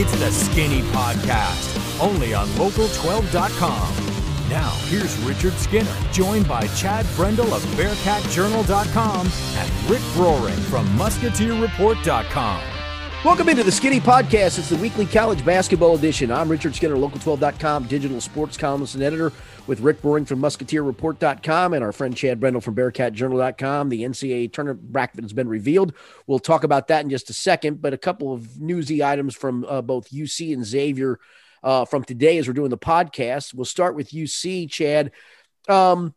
It's the Skinny Podcast, only on Local12.com. Now, here's Richard Skinner, joined by Chad Brendel of BearcatJournal.com and Rick Broering from MusketeerReport.com. Welcome into the Skinny Podcast. It's the weekly college basketball edition. I'm Richard Skinner, Local12.com, digital sports columnist and editor, with Rick Broering from MusketeerReport.com and our friend Chad Brendel from BearcatJournal.com. The NCAA tournament bracket has been revealed. We'll talk about that in just a second, but a couple of newsy items from uh, both UC and Xavier uh, from today as we're doing the podcast. We'll start with UC, Chad. Um,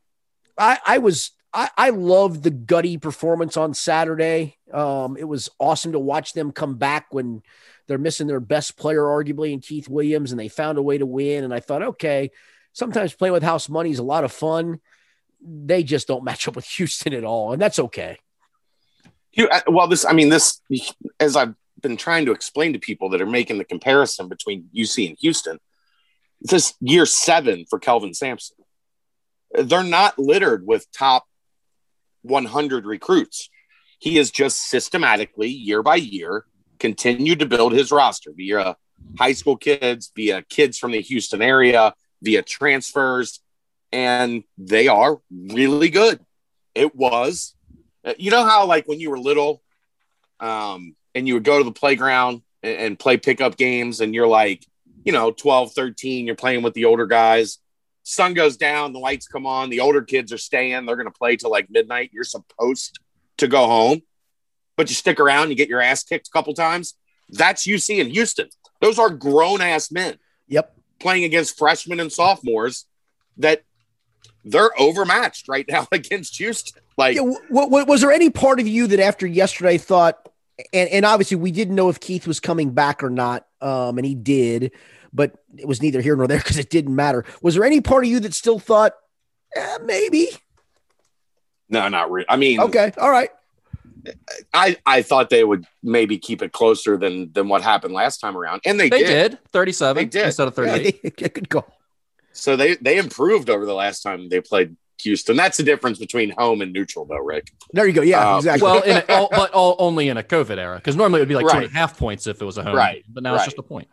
I, I was I, I loved the gutty performance on Saturday. Um, it was awesome to watch them come back when they're missing their best player, arguably, in Keith Williams, and they found a way to win. And I thought, okay, sometimes playing with house money is a lot of fun. They just don't match up with Houston at all, and that's okay. You, uh, well, this, I mean, this, as I've been trying to explain to people that are making the comparison between UC and Houston, this year seven for Kelvin Sampson. They're not littered with top 100 recruits. He has just systematically, year by year, continued to build his roster via high school kids, via kids from the Houston area, via transfers, and they are really good. It was, you know, how like when you were little, um, and you would go to the playground and, and play pickup games, and you're like, you know, 12, 13, you're playing with the older guys sun goes down, the lights come on, the older kids are staying, they're going to play till like midnight. You're supposed to go home, but you stick around, you get your ass kicked a couple times. That's UC in Houston. Those are grown ass men. Yep. Playing against freshmen and sophomores that they're overmatched right now against Houston. Like, yeah, what, what, was there any part of you that after yesterday thought, and, and obviously we didn't know if Keith was coming back or not, um, and he did but it was neither here nor there because it didn't matter. Was there any part of you that still thought, eh, maybe? No, not really. I mean, okay, all right. I I thought they would maybe keep it closer than than what happened last time around, and they, they did. did. Thirty seven instead of thirty eight. Yeah, good call. So they they improved over the last time they played Houston. That's the difference between home and neutral, though, Rick. There you go. Yeah, um, exactly. Well, in a, all, but all, only in a COVID era, because normally it would be like right. two and a half points if it was a home. Right. But now right. it's just a point.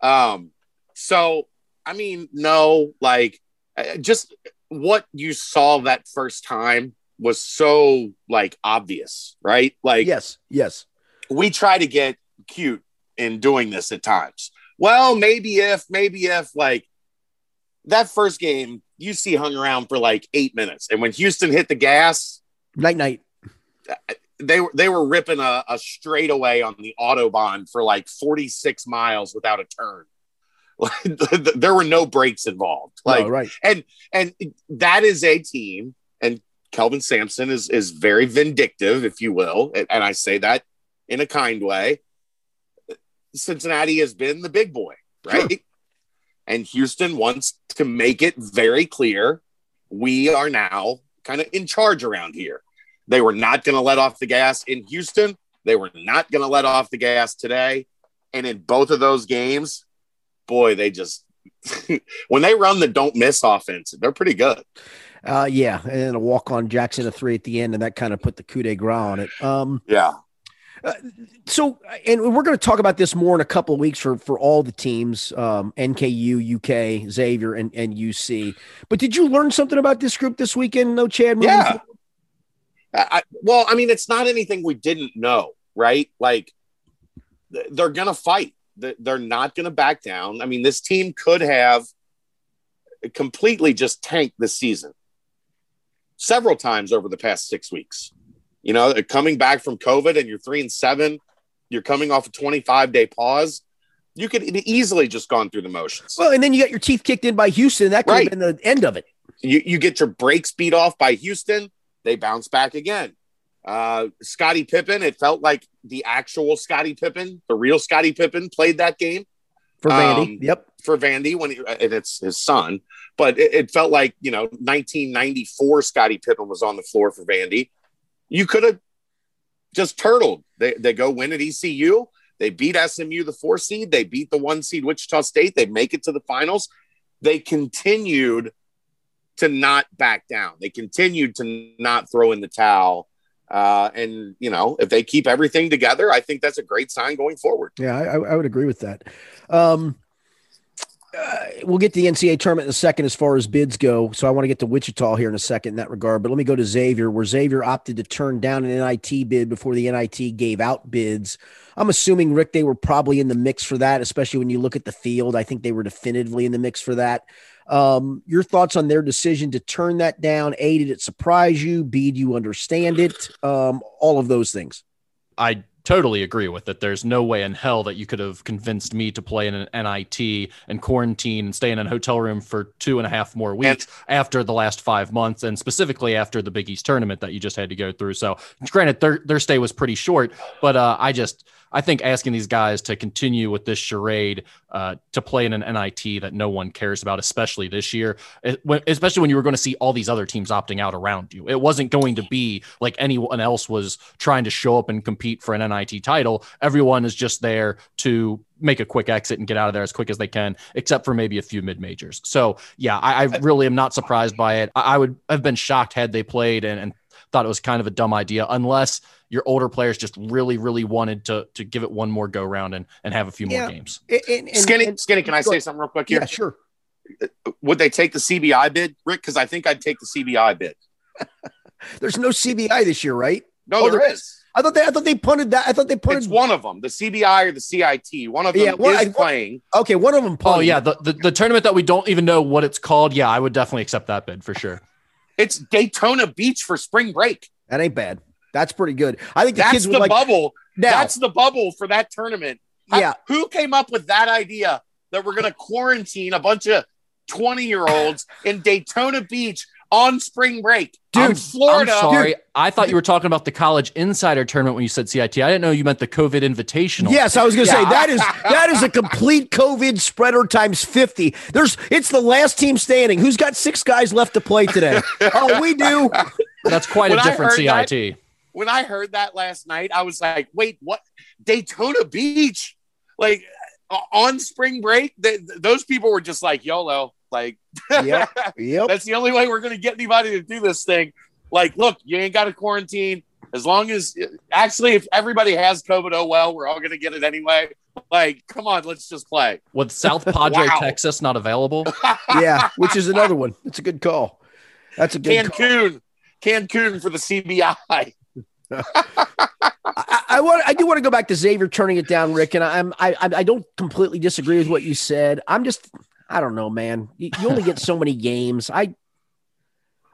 Um, so I mean, no, like uh, just what you saw that first time was so like obvious, right? Like, yes, yes, we try to get cute in doing this at times. Well, maybe if, maybe if, like that first game, UC hung around for like eight minutes, and when Houston hit the gas, night night, they were they were ripping a, a straightaway on the autobahn for like forty six miles without a turn. there were no breaks involved. Like no, right. And and that is a team, and Kelvin Sampson is is very vindictive, if you will. And, and I say that in a kind way. Cincinnati has been the big boy, right? Sure. And Houston wants to make it very clear we are now kind of in charge around here. They were not going to let off the gas in Houston. They were not going to let off the gas today. And in both of those games, boy, they just when they run the don't miss offense, they're pretty good. Uh, yeah, and a walk on Jackson a three at the end, and that kind of put the coup de grace on it. Um, yeah. Uh, so, and we're going to talk about this more in a couple of weeks for for all the teams, um, NKU, UK, Xavier, and and UC. But did you learn something about this group this weekend? No, Chad. Yeah. I, well, I mean, it's not anything we didn't know, right? Like they're going to fight they're not going to back down. I mean, this team could have completely just tanked this season several times over the past six weeks. You know, coming back from COVID and you're three and seven, you're coming off a 25 day pause. You could easily just gone through the motions. Well, and then you got your teeth kicked in by Houston. That could right. have been the end of it. You, you get your brakes beat off by Houston. They bounce back again. Uh, Scottie Pippen, it felt like the actual Scottie Pippen, the real Scottie Pippen, played that game for Vandy. Um, yep, for Vandy when he, and it's his son, but it, it, felt like you know 1994 Scottie Pippen was on the floor for Vandy. You could have just turtled. They they go win at ECU. They beat SMU, the four seed. They beat the one seed Wichita State. They make it to the finals. They continued to not back down. They continued to not throw in the towel Uh, and you know, if they keep everything together, I think that's a great sign going forward. Yeah, I, I would agree with that. Um, uh, we'll get to the NCAA tournament in a second as far as bids go. So I want to get to Wichita here in a second in that regard. But let me go to Xavier, where Xavier opted to turn down an NIT bid before the NIT gave out bids. I'm assuming, Rick, they were probably in the mix for that, especially when you look at the field. I think they were definitively in the mix for that. Um, your thoughts on their decision to turn that down? A, did it surprise you? B, do you understand it? Um, all of those things. I totally agree with it. There's no way in hell that you could have convinced me to play in an NIT and quarantine and stay in a hotel room for two and a half more weeks and, after the last five months, and specifically after the Big East tournament that you just had to go through. So, granted, their their stay was pretty short, but uh, I just I think asking these guys to continue with this charade uh, to play in an NIT that no one cares about, especially this year, especially when you were going to see all these other teams opting out around you. It wasn't going to be like anyone else was trying to show up and compete for an NIT title. Everyone is just there to make a quick exit and get out of there as quick as they can, except for maybe a few mid majors. So, yeah, I, I, really am not surprised by it. I, I, would have been shocked had they played and, and thought it was kind of a dumb idea, unless your older players just really, really wanted to to give it one more go round and, and have a few yeah. more games. And, and, Skinny, and, Skinny, can I say something real quick here? Yeah, sure. Would they take the CBI bid, Rick? Because I think I'd take the CBI bid. There's no CBI this year, right? No, oh, there, there is. I thought they, I thought they punted that. I thought they punted. It's one of them, the CBI or the CIT. One of them yeah, well, is I, playing. Okay, one of them. Punted. Oh yeah, the, the the tournament that we don't even know what it's called. Yeah, I would definitely accept that bid for sure. It's Daytona Beach for spring break. That ain't bad. That's pretty good. I think the that's kids the like, bubble. Now, that's the bubble for that tournament. Yeah. who came up with that idea that we're going to quarantine a bunch of 20 year olds in Daytona Beach on spring break. Dude, Florida. I'm sorry. Dude. I thought you were talking about the college insider tournament when you said CIT. I didn't know you meant the COVID invitational. Yes, I was going to yeah. say that is that is a complete COVID spreader times 50. There's it's the last team standing. Who's got six guys left to play today? oh, we do. That's quite when a different CIT. That, when I heard that last night, I was like, "Wait, what? Daytona Beach? Like uh, on spring break? They, those people were just like YOLO. Like, yep, yep. that's the only way we're going to get anybody to do this thing. Like, look, you ain't got to quarantine. As long as, actually, if everybody has COVID, oh well, we're all going to get it anyway. Like, come on, let's just play. With South Padre, wow. Texas not available? yeah, which is another one. It's a good call. That's a good Cancun. Call. Cancun for the CBI. I, I, want. I do want to go back to Xavier turning it down, Rick, and I'm. I. I don't completely disagree with what you said. I'm just. I don't know, man. You, you only get so many games. I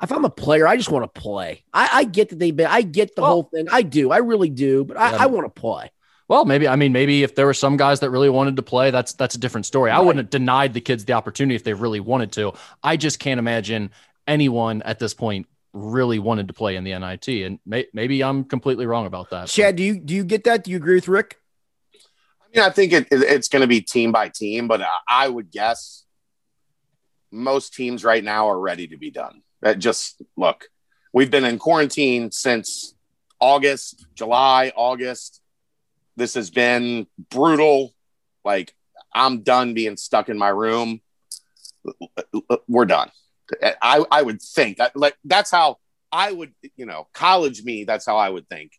if I'm a player, I just want to play. I, I get that they've been, I get the well, whole thing. I do. I really do, but I, yeah. I want to play. Well, maybe I mean maybe if there were some guys that really wanted to play, that's that's a different story. Right. I wouldn't have denied the kids the opportunity if they really wanted to. I just can't imagine anyone at this point really wanted to play in the NIT, and may, maybe I'm completely wrong about that. Chad, do you do you get that? Do you agree with Rick? Mean, I think it, it's going to be team by team, but uh, I would guess most teams right now are ready to be done. That just look, we've been in quarantine since August, July, August. This has been brutal. Like, I'm done being stuck in my room. We're done. I, I would think that like that's how I would, you know, college me, that's how I would think.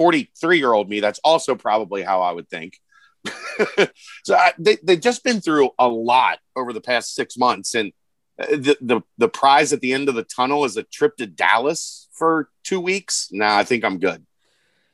43 year old me, that's also probably how I would think. so I, they, they've just been through a lot over the past six months. And uh, the, the the prize at the end of the tunnel is a trip to Dallas for two weeks. Nah, I think I'm good.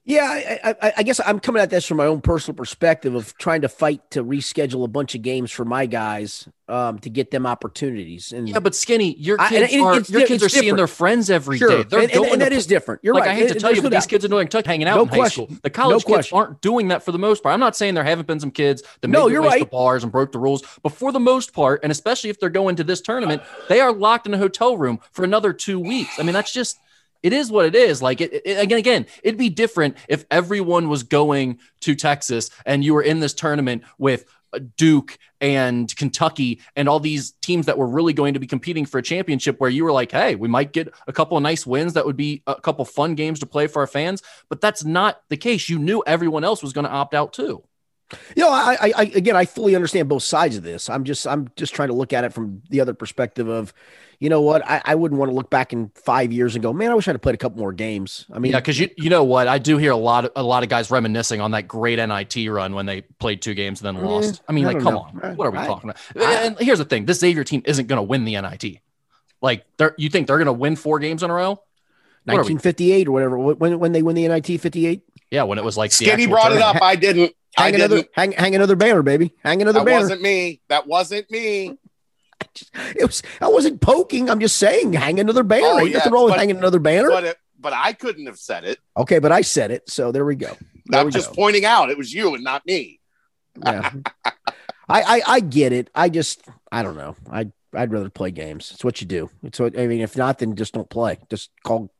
Yeah, I, I, I, guess I'm coming at this from my own personal perspective of trying to fight to reschedule a bunch of games for my guys um, to get them opportunities. And yeah, but Skinny, your kids I, are your kids are seeing their friends every sure. day. They're and, and, and that is different. You're like, right. I hate to tell you, but these kids are doing hanging out no in high school. The college no kids aren't doing that for the most part. I'm not saying there haven't been some kids that no, you're right. the bars and broke the rules, but for the most part, and especially if they're going to this tournament, they are locked in a hotel room for another two weeks. I mean, that's just it is what it is. Like it, it, again, again, it'd be different if everyone was going to Texas and you were in this tournament with uh, Duke and Kentucky and all these teams that were really going to be competing for a championship where you were like, hey, we might get a couple of nice wins. That would be a couple fun games to play for our fans. But that's not the case. You knew everyone else was going to opt out too. You know, I, I, I, again, I fully understand both sides of this. I'm just, I'm just trying to look at it from the other perspective of, you know what, I, I wouldn't want to look back in five years and go, man, I wish I'd have played a couple more games. I mean, yeah, because you, you know what, I do hear a lot, of, a lot of guys reminiscing on that great NIT run when they played two games and then eh, lost. I mean, I like, come know. on, what are we I- talking about? and here's the thing: this Xavier team isn't going to win the NIT. Like, they're, you think they're going to win four games in a row? What are we- 1958 or whatever. When, when they win the NIT 58, Yeah, when it was like the Skinny actual brought it up. I didn't. I hang another, hang, hang another banner, baby. Hang another That banner. That wasn't me. That wasn't me. It was, I wasn't poking. I'm just saying, hang another banner. Oh, yeah, nothing wrong with hanging another banner. But it, but I couldn't have said it. okay, but I said it. So there we go. There I'm we just go. pointing out it was you and not me. Yeah. I, I I get it. I just I don't know. I I'd rather play games. It's what you do. It's what I mean. If not, then just don't play. Just call.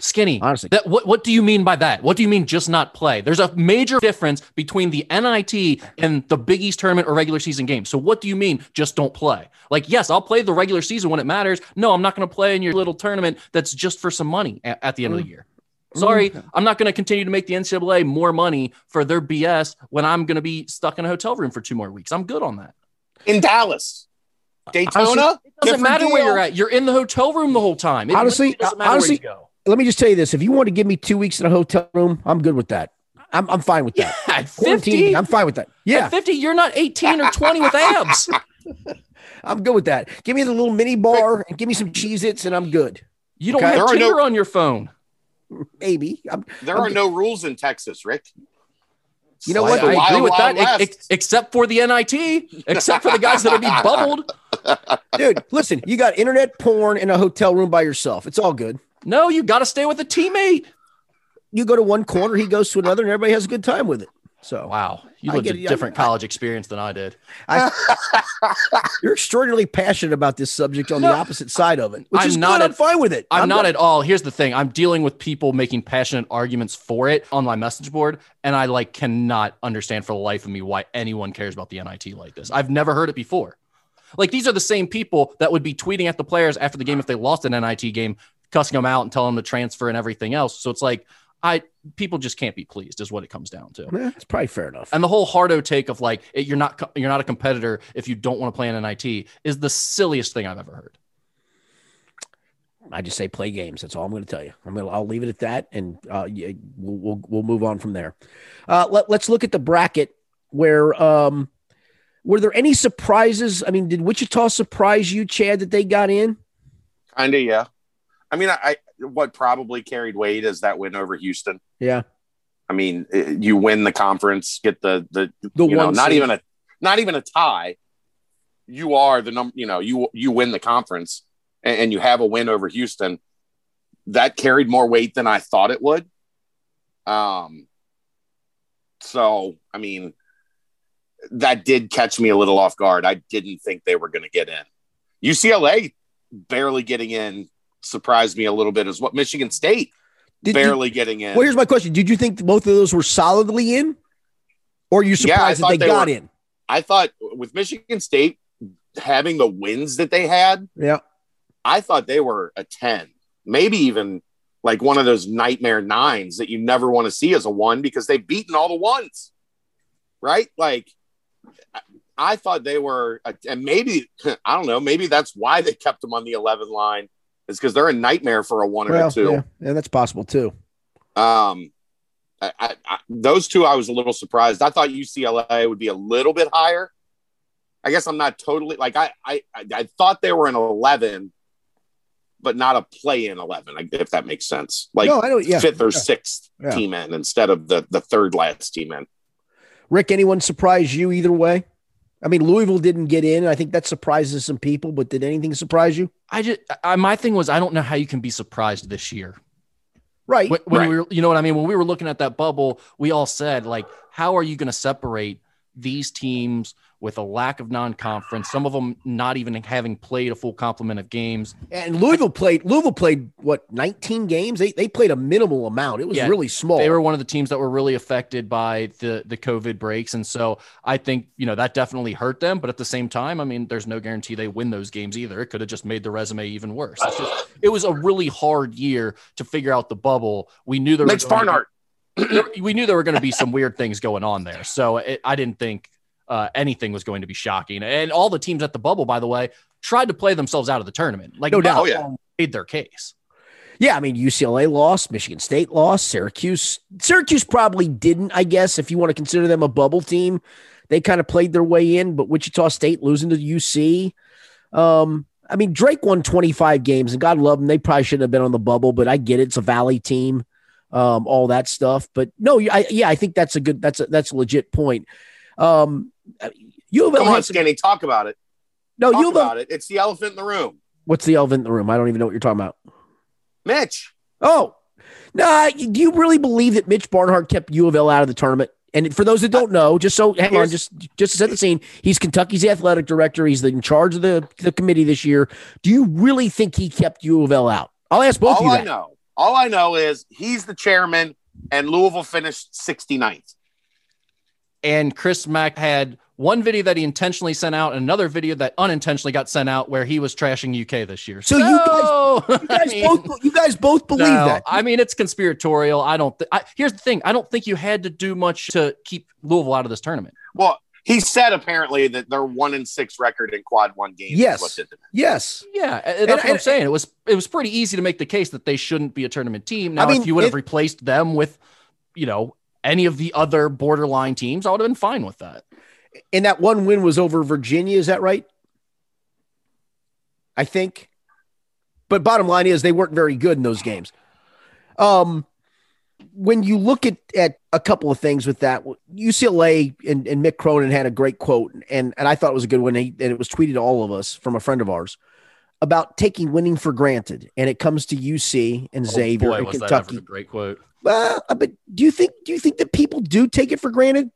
Skinny. Honestly, That what what do you mean by that? What do you mean just not play? There's a major difference between the NIT and the Big East tournament or regular season game. So what do you mean just don't play? Like yes, I'll play the regular season when it matters. No, I'm not going to play in your little tournament that's just for some money at, at the end of the mm. year. Sorry, mm. I'm not going to continue to make the NCAA more money for their BS when I'm going to be stuck in a hotel room for two more weeks. I'm good on that. In Dallas, Daytona. Honestly, It doesn't different matter where you're at. You're in the hotel room the whole time. It Honestly- doesn't matter honestly- where you go. let me just tell you this: if you want to give me two weeks in a hotel room, I'm good with that. I'm I'm fine with that. At 50, I'm fine with that. Yeah, At 50, you're not 18 or 20 with abs. I'm good with that. Give me the little mini bar and give me some Cheez Its, and I'm good. You don't Okay. Have are no- Tinder on your phone. Maybe. I'm, There I'm are no rules in Texas, Rick. You know I, what? It's the I agree with that, ex- west. ex- except for the NIT, except for the guys that'll be bubbled. dude. Listen, you got internet porn in a hotel room by yourself. It's all good. No, you got to stay with a teammate. You go to one corner, he goes to another, and everybody has a good time with it. So Wow, you lived a different I- college experience than I did. I, you're extraordinarily passionate about this subject on the opposite side of it, which I'm is not good. I'm fine with it. I'm, not good. at all. Here's the thing: I'm dealing with people making passionate arguments for it on my message board, and I like cannot understand for the life of me why anyone cares about the NIT like this. I've never heard it before. Like these are the same people that would be tweeting at the players after the game if they lost an NIT game, cussing them out and telling them to transfer and everything else. So it's like I people just can't be pleased, is what it comes down to. Yeah, it's probably fair enough. And the whole hardo take of like it, you're not you're not a competitor if you don't want to play in NIT is the silliest thing I've ever heard. I just say play games. That's all I'm going to tell you. I'm going to. I'll leave it at that, and uh, we'll, we'll we'll move on from there. Uh, let, let's look at the bracket. Where um, were there any surprises? I mean, did Wichita surprise you, Chad, that they got in? Kind of, yeah. I mean, I, I what probably carried weight is that win over Houston. Yeah, I mean, eh, you win the conference, get the the the you know not seed. even a not even a tie. You are the number. You know, you you win the conference, and, and you have a win over Houston. That carried more weight than I thought it would. Um. So, I mean, that did catch me a little off guard. I didn't think they were going to get in. UCLA barely getting in surprised me a little bit as well. Michigan State Did- barely getting in. well, here's my question: Did you think both of those were solidly in, or are you Yeah, surprised that they, they got were- in? I thought with Michigan State having the wins that they had, Yeah, I thought they were a 10, maybe even like one of those nightmare nines that you never want to see as a one because they've beaten all the ones, right? Like, I- thought they were, and maybe, I don't know, maybe that's why they kept them on the 11 line, is because they're a nightmare for a one or a two. yeah, yeah, that's possible too. Um, I, I, I, those two, I was a little surprised. I thought UCLA would be a little bit higher. I guess I'm not totally like I I, I, I thought they were an 11, but not a play in 11, if that makes sense. Like no, I don't. Yeah, fifth or yeah. sixth Yeah. team in instead of the the third last team in. Rick, anyone surprise you either way? I mean, Louisville didn't get in. I think that surprises some people, but did anything surprise you? I just I, my thing was I don't know how you can be surprised this year. Right. When, when Right. we were, you know what I mean? When we were looking at that bubble, we all said like, how are you going to separate these teams with a lack of non-conference? Some of them not even having played a full complement of games. And Louisville played. Louisville played what 19 games. They they played a minimal amount. It was Yeah, really small. They were one of the teams that were really affected by the the COVID breaks, and so I think you know that definitely hurt them. But at the same time, I mean, there's no guarantee they win those games either. It could have just made the resume even worse. It's just, it was a really hard year to figure out the bubble. We knew there Mitch was going to Barnhart. we knew there were going to be some weird things going on there. So it, I didn't think uh, anything was going to be shocking. And all the teams at the bubble, by the way, tried to play themselves out of the tournament. Like, no doubt, oh, yeah. made their case. Yeah, I mean UCLA lost, Michigan State lost, Syracuse. Syracuse probably didn't, I guess, if you want to consider them a bubble team. They kind of played their way in, but Wichita State losing to UC. Um, I mean, Drake won 25 games, and God love them. They probably shouldn't have been on the bubble, but I get it. It's a Valley team, um, all that stuff. But no, I, yeah, I think that's a good, that's a, that's a legit point. Um, Uh, you have Come on, Skinny, talk about it. No, Talk you about it. It's the elephant in the room. What's the elephant in the room? I don't even know what you're talking about. Mitch. Oh, no. do you really believe that Mitch Barnhart kept U of L out of the tournament? And for those that don't know, just so hang on, just just to set the scene, he's Kentucky's athletic director. He's in charge of the, the committee this year. Do you really think he kept U of L out? I'll ask both of you. All I know, all I know is he's the chairman, and Louisville finished 69th. And Chris Mack had one video that he intentionally sent out, and another video that unintentionally got sent out where he was trashing UK this year. So you guys- So, You I guys mean- both you guys both believe No, that. I mean, it's conspiratorial. I don't. Th- I, here's the thing. I don't think you had to do much to keep Louisville out of this tournament. Well, he said apparently that their one in six record in quad one games. Yes. what did it. yes. Yeah, uh, that's And- what I'm and- saying. It was it was pretty easy to make the case that they shouldn't be a tournament team. Now, mean, if you would have replaced them with, you know, any of the other borderline teams, I would have been fine with that. And that one win was over Virginia, is that right? I think. But bottom line is they weren't very good in those games. Um when you look at at a couple of things with that, UCLA and, and Mick Cronin had a great quote, and, and I thought it was a good one, and it was tweeted to all of us from a friend of ours about taking winning for granted. And it comes to UC and Xavier oh, boy, and was that ever Kentucky. a great quote. Well, but do you think do you think that people do take it for granted?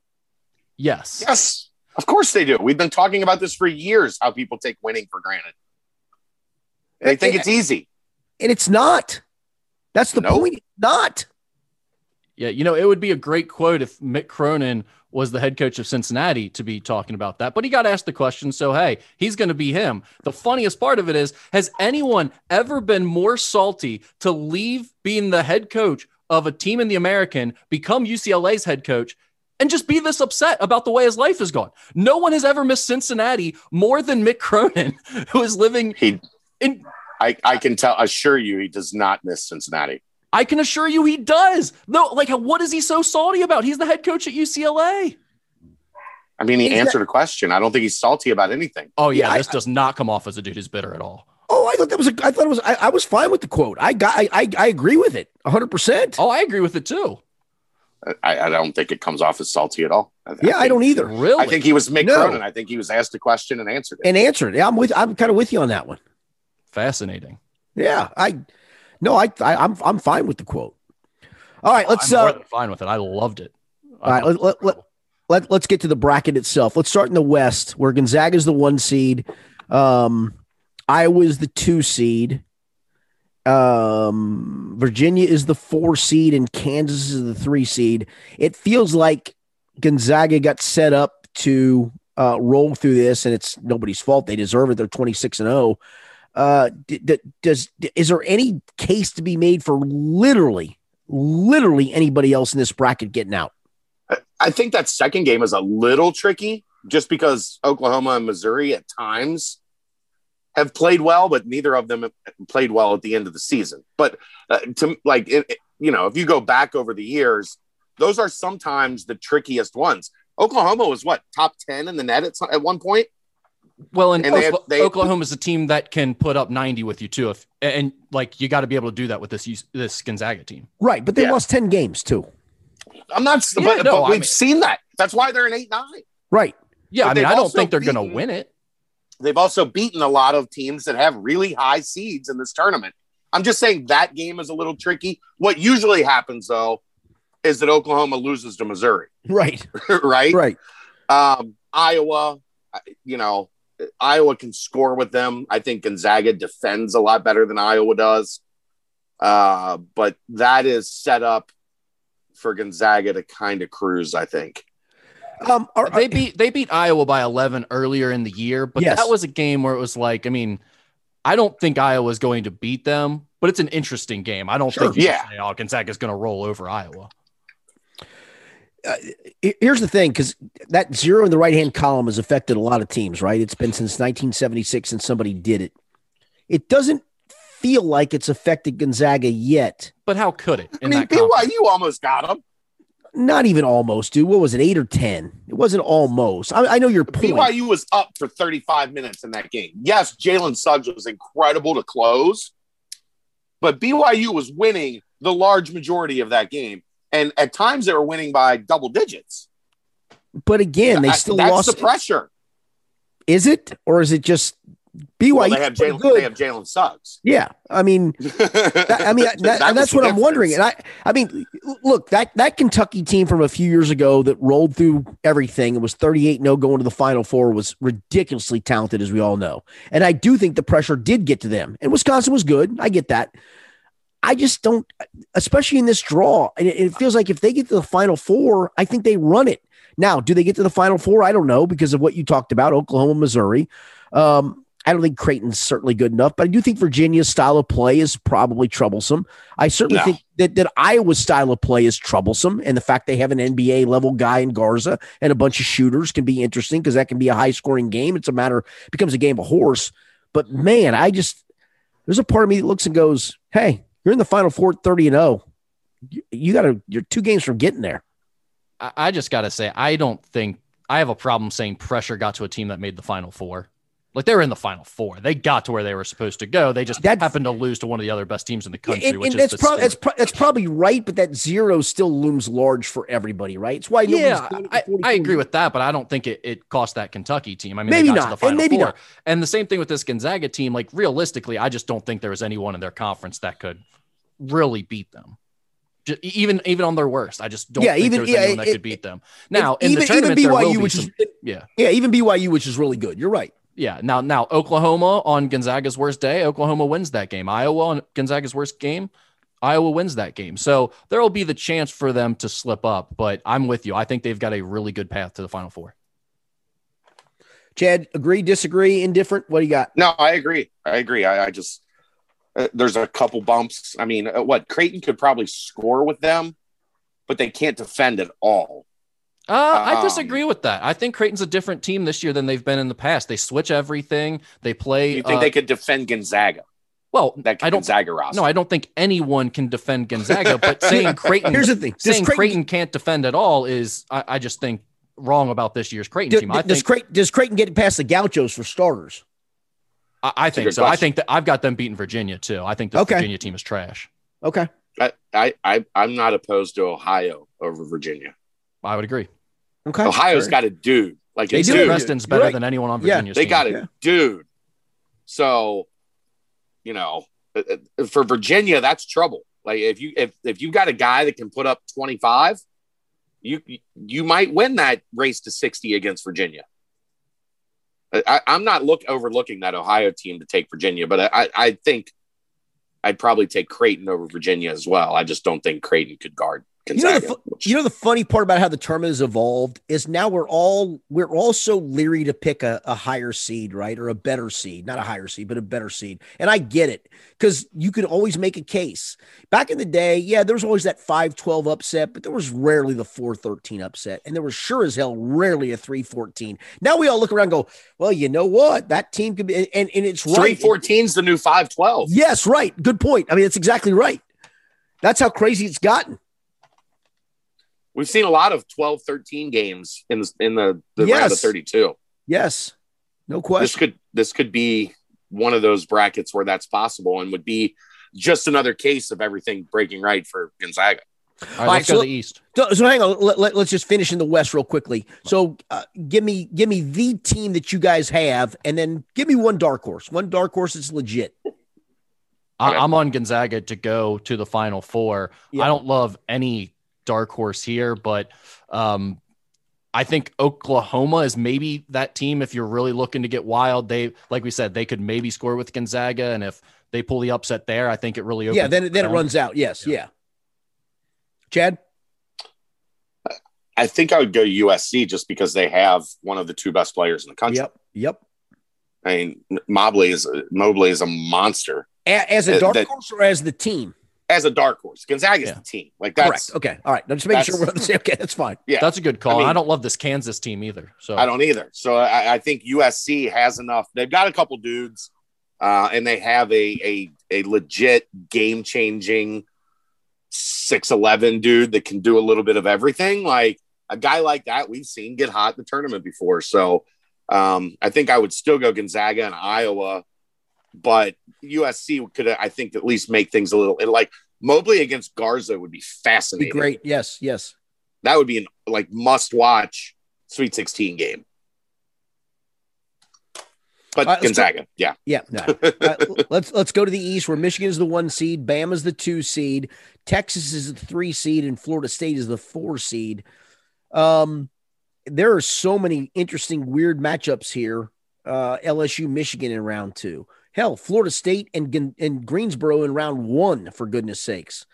Yes. Yes, of course they do. We've been talking about this for years. How people take winning for granted. They think it's easy. And it's not. That's the Nope. point. It's not. Yeah, you know, it would be a great quote if Mick Cronin was the head coach of Cincinnati to be talking about that. But he got asked the question, so hey, he's going to be him. The funniest part of it is, has anyone ever been more salty to leave being the head coach of a team in the American, become UCLA's head coach, and just be this upset about the way his life has gone? No one has ever missed Cincinnati more than Mick Cronin, who is living He, in. I, I can tell, assure you, he does not miss Cincinnati. I can assure you he does. No, like, what is he so salty about? He's the head coach at UCLA. I mean, he He's answered a question. I don't think he's salty about anything. Oh yeah, Yeah, I- this does not come off as a dude who's bitter at all. Oh, I thought that was a. I thought it was. I, I was fine with the quote. I got. I. I, I agree with it. hundred percent. Oh, I agree with it too. I, I don't think it comes off as salty at all. I, Yeah, I think- don't either. Really? I think he was Mick No. Cronin. I think he was asked a question and answered it. And answered. Yeah, I'm with. I'm kind of with you on that one. fascinating. Yeah, I. No, I. I I'm. I'm fine with the quote. All right, let's. I'm uh, fine with it. I loved it. I All right, let, let, let, let, let's get to the bracket itself. Let's start in the West, where Gonzaga is the one seed. Um, Iowa is the two seed. Um, Virginia is the four seed, and Kansas is the three seed. It feels like Gonzaga got set up to uh, roll through this, and it's nobody's fault. They deserve it. They're 26 and 0. Uh, d- d- does is there any case to be made for literally, literally anybody else in this bracket getting out? I think that second game is a little tricky just because Oklahoma and Missouri at times have played well, but neither of them have played well at the end of the season. But uh, to like, it, it- you know, if you go back over the years, those are sometimes the trickiest ones. Oklahoma was what top 10 in the net at, at one point. well, and, and Oklahoma, they- Oklahoma is a team that can put up 90 with you too. If and, and, like you got to be able to do that with this this Gonzaga team. Right, but they Yeah. lost 10 games too. I'm not, Yeah, but, no, but we've mean- seen that. That's why they're an 8 9. Right. Yeah, But I mean, I don't think they're going to win it. They've also beaten a lot of teams that have really high seeds in this tournament. I'm just saying that game is a little tricky. What usually happens though is that Oklahoma loses to Missouri, Right. right? Right. Um, Iowa, you know, Iowa can score with them. I think Gonzaga defends a lot better than Iowa does. Uh, but that is set up for Gonzaga to kind of cruise, I think. Um, are, They beat they beat Iowa by 11 earlier in the year, but Yes. that was a game where it was like, I mean, I don't think Iowa Iowa's going to beat them, but it's an interesting game. I don't Sure. think Yeah. can say, oh, Gonzaga's going to roll over Iowa. uh, here's the thing because that zero in the right hand column has affected a lot of teams, right? It's been since 1976 since somebody did it. It doesn't feel like it's affected Gonzaga yet. But how could it? I mean, BYU almost got them. Not even almost, dude. What was it, eight or ten? It wasn't almost. I, I know your point. BYU was up for 35 minutes in that game. Yes, Jalen Suggs was incredible to close, but BYU was winning the large majority of that game, and at times they were winning by double digits. But again, they still That's lost. the pressure. Is it, or is it just BYU? Well, they have Jalen. They have Jalen Suggs. Yeah, I mean, that, I mean, that, That and that's what I'm wondering. And I, I mean, look that that Kentucky team from a few years ago that rolled through everything and was 38 no going to the Final Four was ridiculously talented, as we all know. And I do think the pressure did get to them. And Wisconsin was good. I get that. I just don't, especially in this draw. And it, it feels like if they get to the Final Four, I think they run it. Now, do they get to the Final Four? I don't know because of what you talked about, Oklahoma, Missouri. Um, I don't think Creighton's certainly good enough, but I do think Virginia's style of play is probably troublesome. I certainly No. think that, that Iowa's style of play is troublesome, and the fact they have an NBA level guy in Garza and a bunch of shooters can be interesting because that can be a high scoring game. It's a matter becomes a game of horse. But man, I just there's a part of me that looks and goes, "Hey, you're in the Final Four, thirty and zero. You, you got to you're two games from getting there." I, I just got to say, I don't think I have a problem saying pressure got to a team that made the final four. Like they were in the final four. They got to where they were supposed to go. They just That's- happened to lose to one of the other best teams in the country, And, which and is that's probably that's, pro- that's probably right, but that zero still looms large for everybody, right? It's why yeah, I, I agree with that, but I don't think it, it cost that Kentucky team. I mean, Maybe they got not, to the and maybe four. not. And the same thing with this Gonzaga team. Like realistically, I just don't think there was anyone in their conference that could really beat them. Ju- e, even even on their worst, I just don't Yeah, think even- there was yeah, anyone that it- could beat them. Now in even, the tournament, even BYU, which some- is yeah. yeah, even BYU, which is really good. You're right. Yeah. Now, now Oklahoma on Gonzaga's worst day, Oklahoma wins that game. Iowa on Gonzaga's worst game, Iowa wins that game. So there will be the chance for them to slip up. But I'm with you. I think they've got a really good path to the Final Four. Chad, agree, disagree, indifferent? What do you got? No, I agree. I agree. I, I just uh, there's a couple bumps. I mean, uh, what Creighton could probably score with them, but they can't defend at all. Uh, I Um, disagree with that. I think Creighton's a different team this year than they've been in the past. They switch everything. They play. You think uh, they could defend Gonzaga? well, That I don't. Gonzaga roster. No, I don't think anyone can defend Gonzaga. But saying Creighton, Here's the thing: saying Creighton, Creighton can't defend at all is, I, I just think, wrong about this year's Creighton do- team. I does, think Creighton does Creighton get past the Gauchos for starters? I, I a think good so. I think that I've got them beating Virginia too. I think the Okay. Virginia team is trash. Okay, I, I, I I'm not opposed to Ohio over Virginia. I would agree. okay. Ohio's Fair. got a dude. Like They a do. dude. Preston's You're better right. than anyone on Yeah, They team. got a Yeah. dude. So, you know, uh, uh, for Virginia, that's trouble. Like if you if if you got a guy that can put up 25, you you might win that race to 60 against Virginia. I, I'm not look overlooking that Ohio team to take Virginia, but I, I think I'd probably take Creighton over Virginia as well. I just don't think Creighton could guard You know, the, which- you know the funny part about how the tournament has evolved is now we're all we're all so leery to pick a, a higher seed, right, or a better seed, not a higher seed, but a better seed. And I get it because you can always make a case. Back in the day, yeah, there was always that 5-12 upset, but there was rarely the 4-13 upset, and there was sure as hell rarely a 3-14. Now we all look around and go, well, you know what, that team could be, and, and it's right. 314's the new 512. Yes, right. Good point. I mean, it's exactly right. That's how crazy it's gotten. We've seen a lot of 12, 13 games in the, in the, the round of 32. Yes, no question. This question. could this could be one of those brackets where that's possible and would be just another case of everything breaking right for Gonzaga. All right, All right, let's go so- to the East. So, so hang on. Let, let, us just finish in the West real quickly. So, uh, give me give me the team that you guys have, and then give me one dark horse. One dark horse that's legit. I, i'm on Gonzaga to go to the Final Four. Yeah. I don't love any dark horse here, but um, I think Oklahoma is maybe that team. If you're really looking to get wild, they like we said they could maybe score with Gonzaga, and if they pull the upset there, I think it really opens Yeah. Then it- then it runs out. Yes. Yeah. Chad. I think I would go USC just because they have one of the two best players in the country. Yep. Yep. I mean, Mobley is Mobley is a monster. As a dark that- horse or as the team? As a dark horse. Gonzaga's Yeah. the team. Like that's Correct. Okay. All right. I'm just making sure we're on the same. Okay, that's fine. yeah. That's a good call. I mean- I don't love this Kansas team either. So I don't either. So I, I think USC has enough. They've got a couple dudes, uh, and they have a a a legit game changing six eleven dude that can do a little bit of everything. Like a guy like that, we've seen get hot in the tournament before. So um, I think I would still go Gonzaga and Iowa, but USC could I think at least make things a little like Mobley against Garza would be fascinating. Be great. Yes. Yes. That would be an like must watch Sweet Sixteen game. But right, go- Gonzaga, yeah. Yeah. No. Uh, let's let's go to the East, where Michigan is the one seed, Bama's the two seed, Texas is the three seed, and Florida State is the four seed. Um, there are so many interesting, weird matchups here. Uh, LSU, Michigan in round two. Hell, Florida State and and Greensboro in round one, for goodness sakes.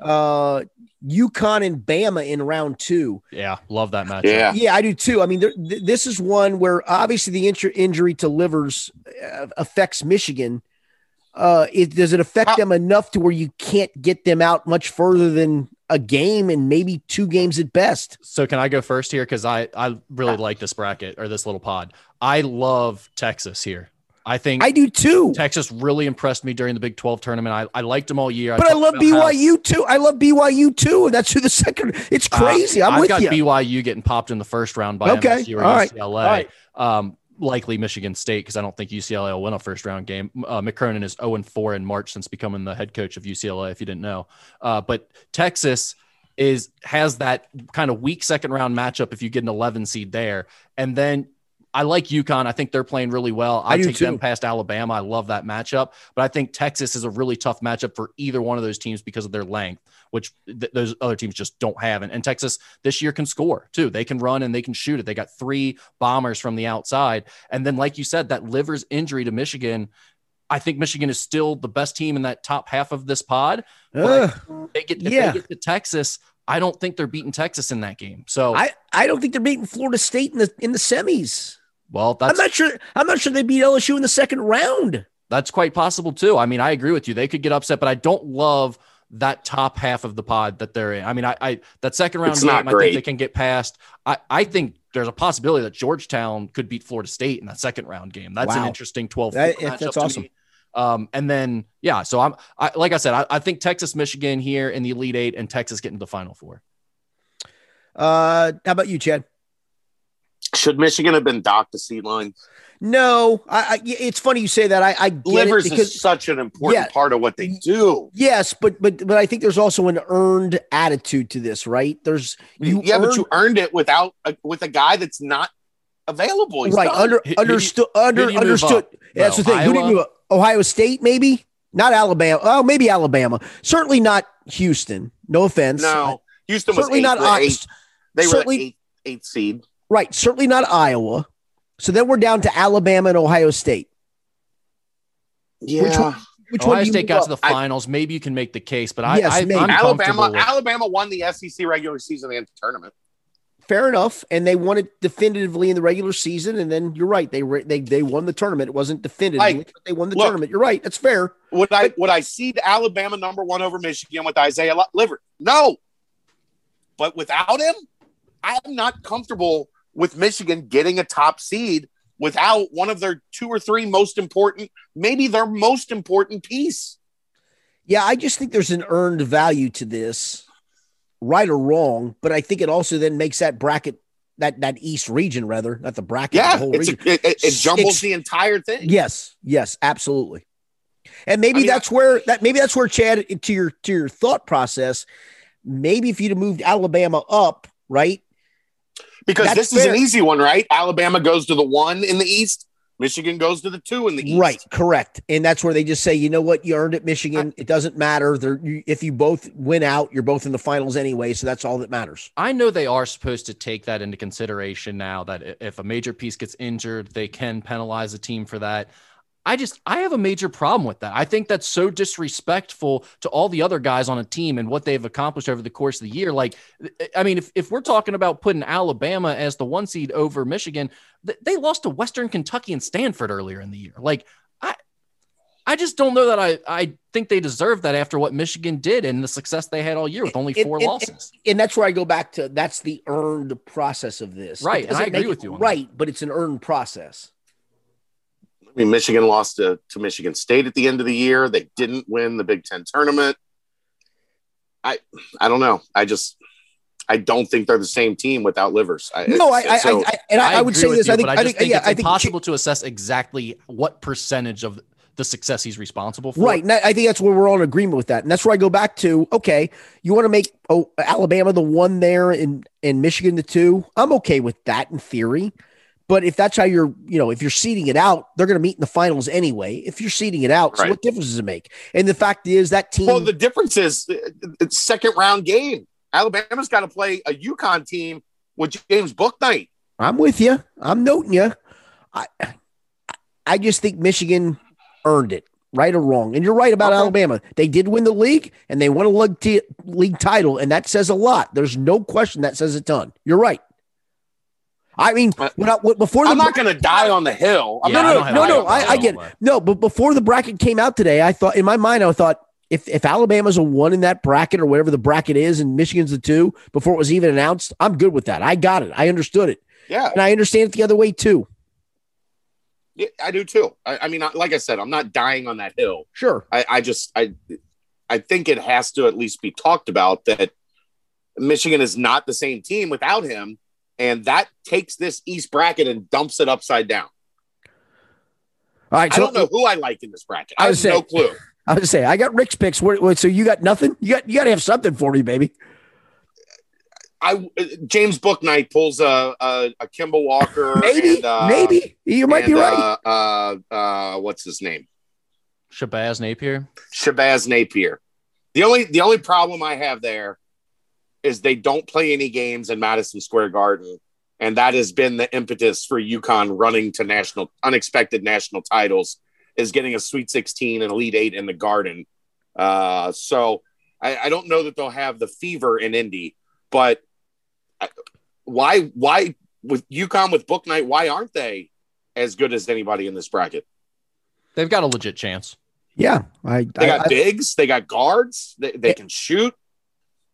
Uh, UConn and Bama in round two. yeah, love that matchup. Yeah. Yeah, I do too. I mean, there, th- this is one where obviously the inju- injury to Livers uh, affects Michigan. Uh, it does it affect How- them enough to where you can't get them out much further than a game and maybe two games at best? So can I go first here? Because I I really like this bracket or this little pod. I love Texas here. I think I do too. Texas really impressed me during the Big 12 tournament. I, I liked them all year. But I talked love about how- BYU too. I love BYU too. And that's who the second. It's Uh, crazy. I'm I've with got you. BYU getting popped in the first round by Okay. MSU or All right. UCLA. All right. Um, likely Michigan State because I don't think UCLA will win a first round game. Uh, Mick Cronin is 0 4 in March since becoming the head coach of UCLA. If you didn't know, uh, but Texas is has that kind of weak second round matchup if you get an 11 seed there, and then. I like UConn. I think they're playing really well. I, I take them past Alabama. I love that matchup. But I think Texas is a really tough matchup for either one of those teams because of their length, which th- those other teams just don't have. And, and Texas this year can score too. They can run and they can shoot it. They got three bombers from the outside. And then, like you said, that Livers injury to Michigan, I think Michigan is still the best team in that top half of this pod. Ugh. They get, if Yeah. they get to Texas, I don't think they're beating Texas in that game. So, I, I don't think they're beating Florida State in the in the semis. Well, I'm not sure. I'm not sure they beat LSU in the second round. That's quite possible too. I mean, I agree with you. They could get upset, but I don't love that top half of the pod that they're in. I mean, I, I that second round It's game, not I think they can get past. I, I think there's a possibility that Georgetown could beat Florida State in that second round game. That's an interesting 12. That- that's to awesome. me. Um, and then yeah, so I'm I, like I said, I, I think Texas, Michigan here in the Elite Eight, and Texas getting to the Final Four. Uh, how about you, Chad? Should Michigan have been docked to seed line? No, I, I it's funny you say that. I, I get Livers it because is such an important Yeah. part of what they do. yes, but but but I think there's also an earned attitude to this, right? There's mm, you yeah, but you earned it without a, with a guy that's not available. He's right done. under Who- who do understood under who do you understood. up, Yeah, that's the though? thing. Who did Iowa? you Ohio State maybe not Alabama. Oh, maybe Alabama. Certainly not Houston. No offense. No, Houston was certainly eight, not the I- eight, They were certainly- the eight, eight seed. Right. Certainly not Iowa. So then we're down to Alabama and Ohio State. Yeah, Which one? Which Ohio do you State got up? to the I- finals. Maybe you can make the case, but I, Yes, I. I'm Alabama. Alabama won the SEC regular season and tournament. Fair enough, and they won it definitively in the regular season, and then you're right. They re- they they won the tournament. It wasn't definitively, Like, but they won the look. tournament. You're right. That's fair. Would I would I seed Alabama number one over Michigan with Isaiah Liver? No, but without him, I'm not comfortable with Michigan getting a top seed without one of their two or three most important, maybe their most important piece. Yeah, I just think there's an earned value to this, right or wrong. But I think it also then makes that bracket that that East region rather, not the bracket, Yeah, the it's a, it, it, jumbles It's- the entire thing. Yes, yes, absolutely. And maybe I mean, that's where that maybe that's where Chad to your to your thought process. Maybe if you'd have moved Alabama up, right? Because That's this is fair. an easy one, right? Alabama goes to the one in the East. Michigan goes to the two in the East. Right, correct. And that's where they just say, you know what, you earned it, Michigan. It doesn't matter. They're, you, if you both win out, you're both in the finals anyway. So that's all that matters. I know they are supposed to take that into consideration now that if a major piece gets injured, they can penalize a team for that. I just I have a major problem with that. I think that's so disrespectful to all the other guys on a team and what they've accomplished over the course of the year. Like, I mean, if, if we're talking about putting Alabama as the one seed over Michigan, th- they lost to Western Kentucky and Stanford earlier in the year. Like, I I just don't know that I I think they deserve that after what Michigan did and the success they had all year with only four and, losses. And, and, that's where I go back to that's the earned process of this. Right. And I agree with you. right, that. but it's an earned process. I mean, Michigan lost to, to Michigan State at the end of the year. They didn't win the Big Ten tournament. I I don't know. I just I don't think they're the same team without Livers. I, no, I, so, I, I, and I, I would say this. You, I think, I, I think, think yeah, it's I think impossible to assess exactly what percentage of the success he's responsible for. Right. And I think that's where we're all in agreement with that. And that's where I go back to, okay, you want to make oh, Alabama the one there and, and Michigan the two. I'm okay with that in theory. But if that's how you're, you know, if you're seeding it out, they're going to meet in the finals anyway. If you're seeding it out, right. so what difference does it make? And the fact is that team. Well, the difference is it's second round game. Alabama's got to play a UConn team with James Bouknight. I'm with you. I'm noting you. I, I just think Michigan earned it, right or wrong. And you're right about okay. Alabama. They did win the league and they won a league, t- league title, and that says a lot. There's no question that says a ton. You're right. I mean, uh, when I, before the I'm not going to die on the hill. Yeah, no, no, no, no. I, I, get it. No, but before the bracket came out today, I thought in my mind, I thought if if Alabama's a one in that bracket or whatever the bracket is, and Michigan's the two before it was even announced, I'm good with that. I got it. I understood it. Yeah, and I understand it the other way too. Yeah, I do too. I, I mean, like I said, I'm not dying on that hill. Sure. I, I just I I think it has to at least be talked about that Michigan is not the same team without him, and that takes this East bracket and dumps it upside down. All right, so, I don't know who I like in this bracket. I, I have say, no clue. I was say I got Rick's picks. so you got nothing? You got you got to have something for me, baby. I James Bouknight pulls a a, a Kemba Walker. maybe, and, uh, maybe you might and, be right. Uh, uh, uh, what's his name? Shabazz Napier. Shabazz Napier. The only the only problem I have there is they don't play any games in Madison Square Garden, and that has been the impetus for UConn running to national unexpected national titles is getting a Sweet 16 and Elite Eight in the Garden. Uh, so I, I don't know that they'll have the fever in Indy, but why why with UConn with Bouknight? why aren't they as good as anybody in this bracket? They've got a legit chance. Yeah, I, they got I, bigs, they got guards, they, they can shoot.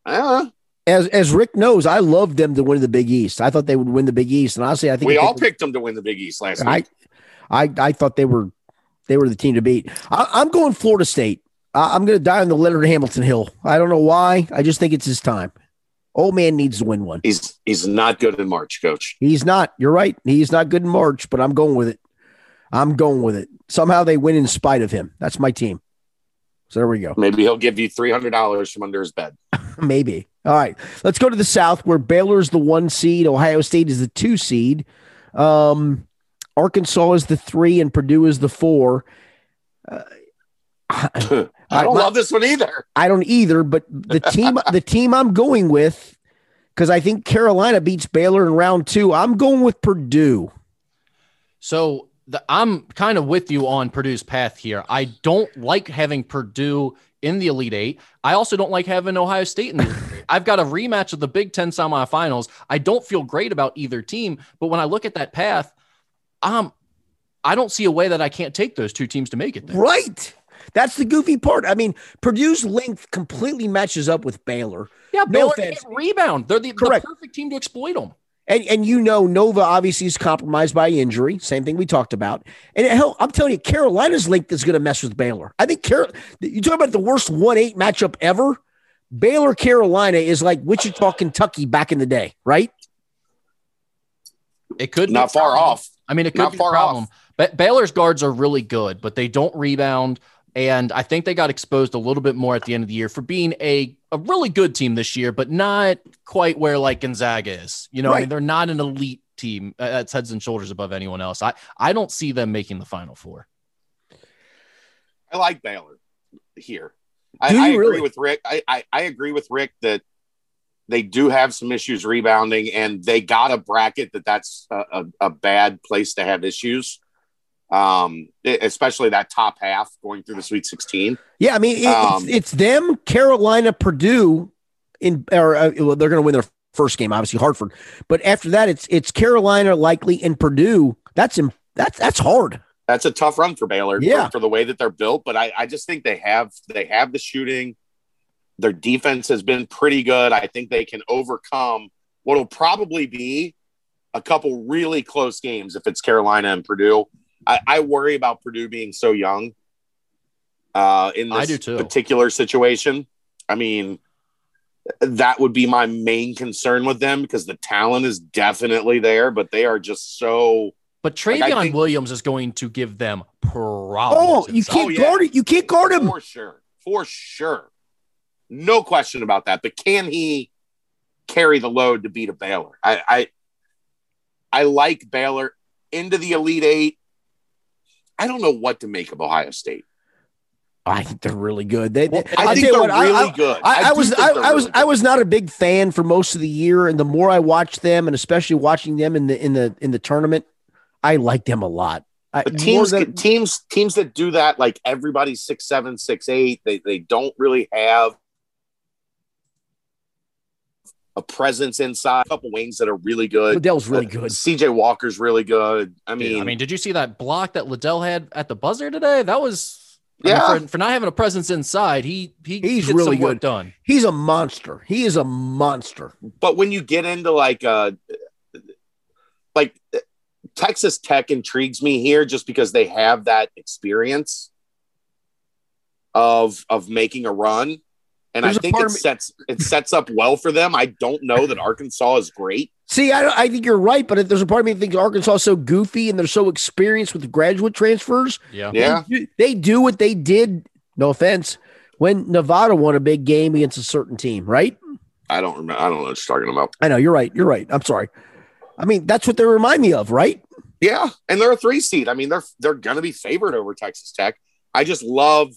Uh, as as Rick knows, I loved them to win the Big East. I thought they would win the Big East, and honestly, I think we all picked them to win the Big East last I, week. I I thought they were they were the team to beat. I, am going Florida State. I, I'm going to die on the Leonard Hamilton hill. I don't know why. I just think it's his time. Old man needs to win one. He's he's not good in March, coach. He's not. You're right. He's not good in March, but I'm going with it. I'm going with it. Somehow they win in spite of him. That's my team. So there we go. Maybe he'll give you three hundred dollars from under his bed. Maybe. All right. Let's go to the South, where Baylor's the one seed, Ohio State is the two seed, um, Arkansas is the three, and Purdue is the four. Uh, I don't love this one either. I don't either, but the team the team I'm going with because I think Carolina beats Baylor in round two. I'm going with Purdue. So the, I'm kind of with you on Purdue's path here. I don't like having Purdue in the Elite Eight. I also don't like having Ohio State in the I've got a rematch of the Big Ten semifinals. I don't feel great about either team, but when I look at that path, um, I don't see a way that I can't take those two teams to make it. There. Right. That's the goofy part. I mean, Purdue's length completely matches up with Baylor. Yeah, no Baylor can't rebound. They're the, the, perfect team to exploit them. And, and you know, Nova obviously is compromised by injury. Same thing we talked about. And hell, I'm telling you, Carolina's length is going to mess with Baylor. I think Carol. You talk about the worst one eight matchup ever. Baylor Carolina is like Wichita Kentucky back in the day, right? It could not far off. I mean, it could not be far a problem. Off. But Baylor's guards are really good, but they don't rebound. And I think they got exposed a little bit more at the end of the year for being a, a really good team this year, but not quite where like Gonzaga is. You know, right. I mean, they're not an elite team uh, that's heads and shoulders above anyone else. I, I don't see them making the final four. I like Baylor here. I, I, agree really? with Rick. I, I, I agree with Rick that they do have some issues rebounding, and they got a bracket that that's a, a, a bad place to have issues um, especially that top half going through the Sweet 16. Yeah, I mean, it, um, it's, it's, them, Carolina, Purdue, in or uh, they're going to win their first game, obviously Hartford, but after that, it's it's Carolina likely and Purdue. That's that's that's hard. That's a tough run for Baylor Yeah. for, for the way that they're built, but I, I just think they have they have the shooting. Their defense has been pretty good. I think they can overcome what will probably be a couple really close games if it's Carolina and Purdue. I, I worry about Purdue being so young uh, in this particular situation. I mean, that would be my main concern with them because the talent is definitely there, but they are just so. But Like, Trevion think- Williams is going to give them oh, problems. Oh, you can't Oh, yeah. guard it. You can't guard him. For sure. For sure. No question about that. But can he carry the load to beat a Baylor? I I, I like Baylor into the Elite Eight. I don't know what to make of Ohio State. I think they're really good. They, they- I I'll think tell you they're what, really I, good. I, I do was I, they're I was really I was not a big fan for most of the year, and the more I watched them, and especially watching them in the in the in the tournament, I like them a lot. I, But teams, than- teams, teams that do that, like everybody's six, seven, six, eight. They they don't really have a presence inside. A couple wings that are really good. Liddell's really Uh, good. CJ Walker's really good. I Dude, mean, I mean, did you see that block that Liddell had at the buzzer today? That was I mean, Yeah. for, for not having a presence inside. He he He's gets really some work good. done. He's a monster. He is a monster. but when you get into like uh like Texas Tech intrigues me here just because they have that experience of of making a run. And There's I a think it me- sets it sets up well for them. I don't know that Arkansas is great. See, I, I think you're right, but if there's a part of me that thinks Arkansas is so goofy and they're so experienced with graduate transfers. Yeah. Yeah. They do, they do what they did. No offense, when Nevada won a big game against a certain team, right? I don't remember. I don't know what you're talking about. I know you're right. You're right. I'm sorry. I mean, that's what they remind me of, right? Yeah, and they're a three seed. I mean, they're they're going to be favored over Texas Tech. I just love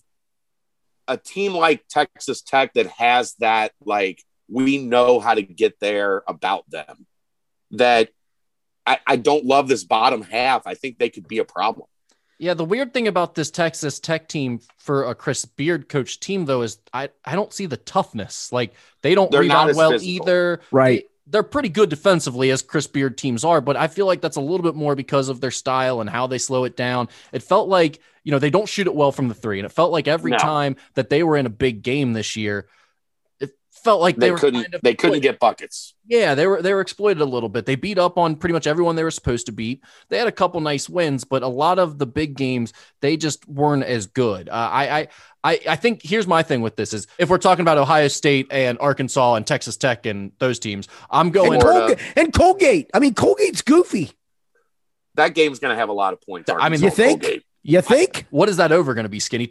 a team like Texas Tech that has that like we know how to get there about them. That I, I don't love this bottom half. I think they could be a problem. Yeah, the weird thing about this Texas Tech team for a Chris Beard coach team though is I I don't see the toughness. Like they don't They're rebound well physical. either. Right. They, are pretty good defensively as Chris Beard teams are, but I feel like that's a little bit more because of their style and how they slow it down. It felt like, you know, they don't shoot it well from the 3 and it felt like every No. time that they were in a big game this year, felt like they, They, couldn't kind of they couldn't get buckets. yeah, they were they were exploited a little bit. They beat up on pretty much everyone they were supposed to beat. They had a couple nice wins, but a lot of the big games they just weren't as good. Uh, I, I I I think here's my thing with this is if we're talking about Ohio State and Arkansas and Texas Tech and those teams, I'm going. Florida. Colgate, and Colgate. I mean, Colgate's goofy. That game's going to have a lot of points. I mean, you think? Colgate. You think? What is that over going to be? Skinny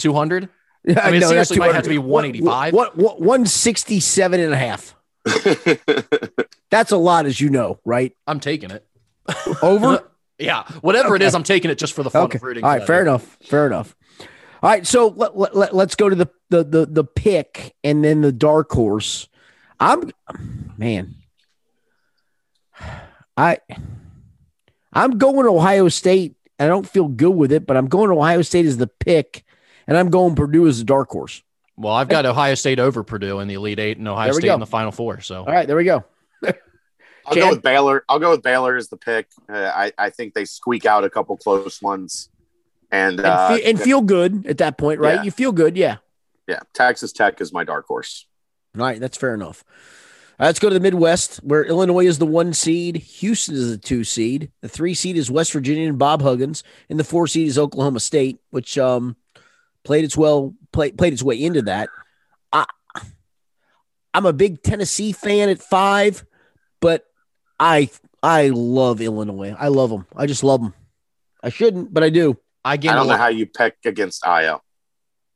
200? I mean, No, that's seriously, might have to be 185. What, what, 167 and a half. That's a lot, as you know, right? I'm taking it. Over? Yeah, whatever it is, I'm taking it just for the fun okay. of rooting. All for right. that. Fair enough. Fair enough. All right. So let, let, let, us go to the, the, the, the pick and then the dark horse. I'm, man, I, I'm going to Ohio State. I don't feel good with it, but I'm going to Ohio State as the pick, and I'm going Purdue as a dark horse. Well, I've got Ohio State over Purdue in the Elite Eight and Ohio State go. in the Final Four. So All right, there we go. I'll Chad? go with Baylor. I'll go with Baylor as the pick. Uh, I I think they squeak out a couple close ones, and, And, uh, fe- and feel good at that point, right? Yeah. You feel good, yeah. yeah, Texas Tech is my dark horse. All right, that's fair enough. All right, let's go to the Midwest, where Illinois is the one seed, Houston is the two seed, the three seed is West Virginia and Bob Huggins, and the four seed is Oklahoma State, which um played its well play, played its way into that. I, I'm a big Tennessee fan at five, but I I love Illinois. I love them. I just love them. I shouldn't, but I do. I gain I a don't know lot- how you pick against Ayo.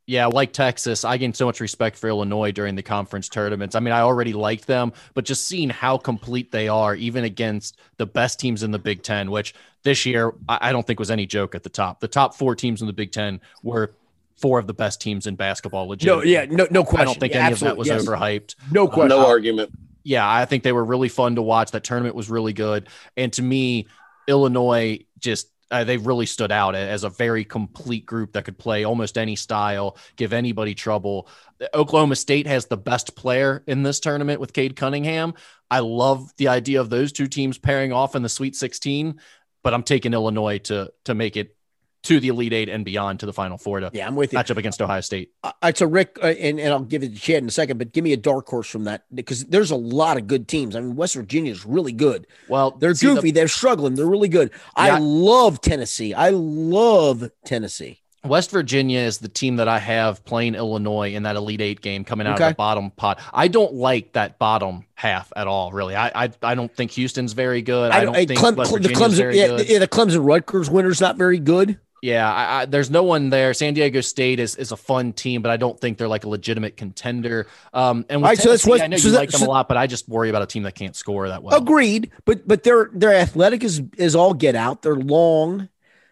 Yeah, like Texas, I gained so much respect for Illinois during the conference tournaments. I mean, I already liked them, but just seeing how complete they are, even against the best teams in the Big Ten, which this year I I don't think was any joke at the top. The top four teams in the Big Ten were four of the best teams in basketball. Legit. No, yeah, no, no question. I don't think Yeah, any of that was yes. overhyped. No question. No argument. yeah, I think they were really fun to watch. That tournament was really good. And to me, Illinois just uh, they really stood out as a very complete group that could play almost any style, give anybody trouble. Oklahoma State has the best player in this tournament with Cade Cunningham. I love the idea of those two teams pairing off in the Sweet 16, but I'm taking Illinois to to make it to the Elite Eight and beyond to the Final Four to Yeah, I'm with you. match up against Ohio State. All right, so Rick, uh, and, and I'll give it to Chad in a second, but give me a dark horse from that because there's a lot of good teams. I mean, West Virginia is really good. Well, They're see, the- goofy. They're struggling. They're really good. I love Tennessee. I love Tennessee. West Virginia is the team that I have playing Illinois in that Elite Eight game coming out Okay. of the bottom pot. I don't like that bottom half at all, really. I I, I don't think Houston's very good. I, don't I- think Clem- West Clem- the Clemson, yeah, yeah, the Clemson Rutgers winner's not very good. Yeah, I, I, there's no one there. San Diego State is, is a fun team, but I don't think they're like a legitimate contender. Um, and with right, so that's what- I know so you that- like them so- a lot, but I just worry about a team that can't score that well. Agreed, but but their their athletic is is all get out. They're long.